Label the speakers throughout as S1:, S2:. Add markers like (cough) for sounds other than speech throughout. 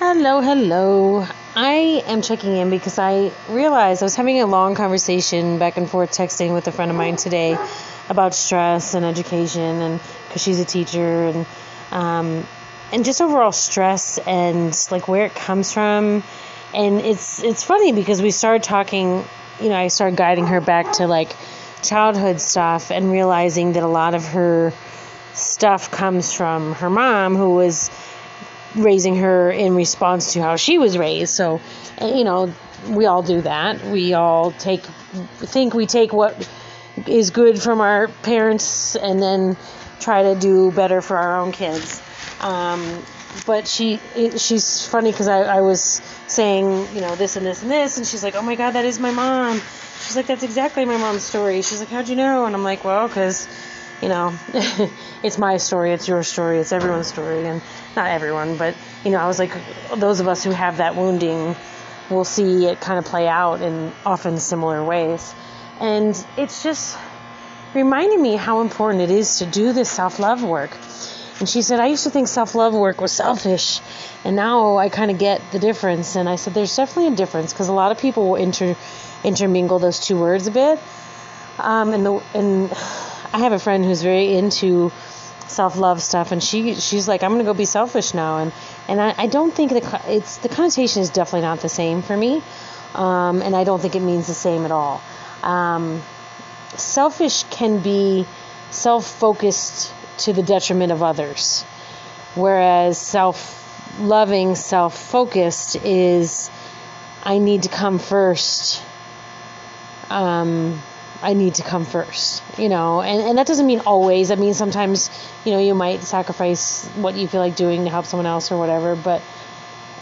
S1: Hello, hello. I am checking in because I realized I was having a long conversation back and forth texting with a friend of mine today about stress and education and because she's a teacher and um, and just overall stress and like where it comes from and it's it's funny because we started talking you know I started guiding her back to like childhood stuff and realizing that a lot of her stuff comes from her mom who was raising her in response to how she was raised. So, you know, we all do that. We all take think we take what is good from our parents and then try to do better for our own kids. Um, but she it, she's funny because I, I was saying you know this and this and this and she's like oh my god that is my mom she's like that's exactly my mom's story she's like how'd you know and i'm like well because you know, (laughs) it's my story, it's your story, it's everyone's story, and not everyone, but you know, I was like, those of us who have that wounding will see it kind of play out in often similar ways, and it's just reminding me how important it is to do this self-love work. And she said, I used to think self love work was selfish, and now I kind of get the difference. And I said, There's definitely a difference because a lot of people will inter- intermingle those two words a bit. Um, and the and I have a friend who's very into self-love stuff and she she's like i'm gonna go be selfish now and and i, I don't think the it's the connotation is definitely not the same for me um, and i don't think it means the same at all. Um, selfish can be self-focused to the detriment of others whereas self-loving self-focused is i need to come first um, I need to come first, you know, and, and that doesn't mean always. That means sometimes, you know, you might sacrifice what you feel like doing to help someone else or whatever. But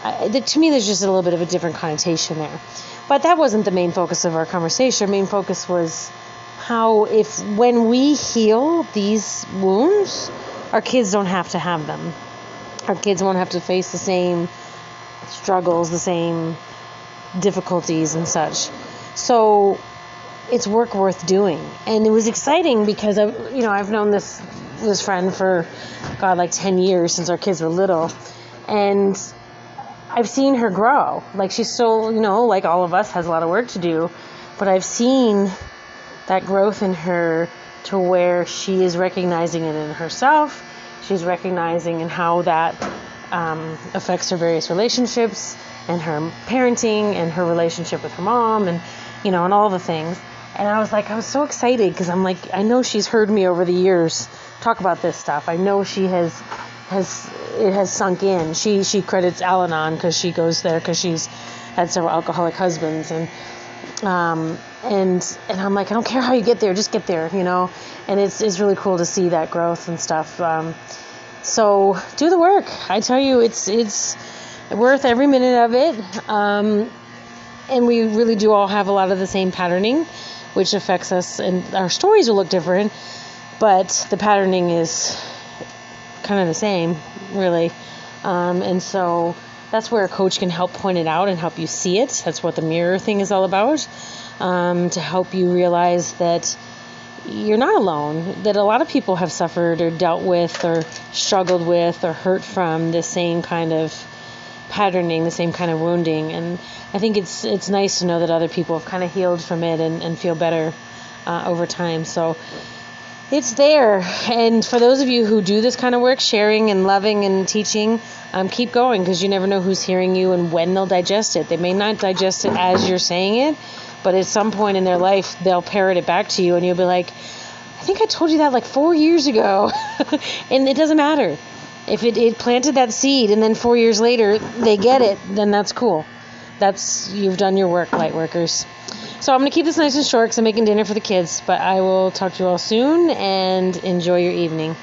S1: I, the, to me, there's just a little bit of a different connotation there. But that wasn't the main focus of our conversation. Our main focus was how, if when we heal these wounds, our kids don't have to have them. Our kids won't have to face the same struggles, the same difficulties, and such. So it's work worth doing. And it was exciting because I, you know, I've known this this friend for God like 10 years since our kids were little, and I've seen her grow. Like she's so, you know, like all of us has a lot of work to do, but I've seen that growth in her to where she is recognizing it in herself. She's recognizing in how that um, affects her various relationships and her parenting and her relationship with her mom and you know and all the things and I was like, I was so excited because I'm like, I know she's heard me over the years talk about this stuff. I know she has has it has sunk in. She she credits Al-Anon because she goes there because she's had several alcoholic husbands and um and and I'm like, I don't care how you get there, just get there, you know. And it's it's really cool to see that growth and stuff. Um, so do the work. I tell you, it's it's worth every minute of it. Um, and we really do all have a lot of the same patterning which affects us, and our stories will look different, but the patterning is kind of the same, really. Um, and so that's where a coach can help point it out and help you see it. That's what the mirror thing is all about, um, to help you realize that you're not alone, that a lot of people have suffered or dealt with or struggled with or hurt from the same kind of patterning, the same kind of wounding. And I think it's it's nice to know that other people have kind of healed from it and, and feel better uh, over time. So it's there. And for those of you who do this kind of work, sharing and loving and teaching, um, keep going because you never know who's hearing you and when they'll digest it. They may not digest it as you're saying it, but at some point in their life, they'll parrot it back to you and you'll be like, I think I told you that like four years ago. (laughs) and it doesn't matter if it, it planted that seed and then four years later they get it, then that's cool. That's you've done your work, light workers. So I'm gonna keep this nice and short because I'm making dinner for the kids. But I will talk to you all soon and enjoy your evening.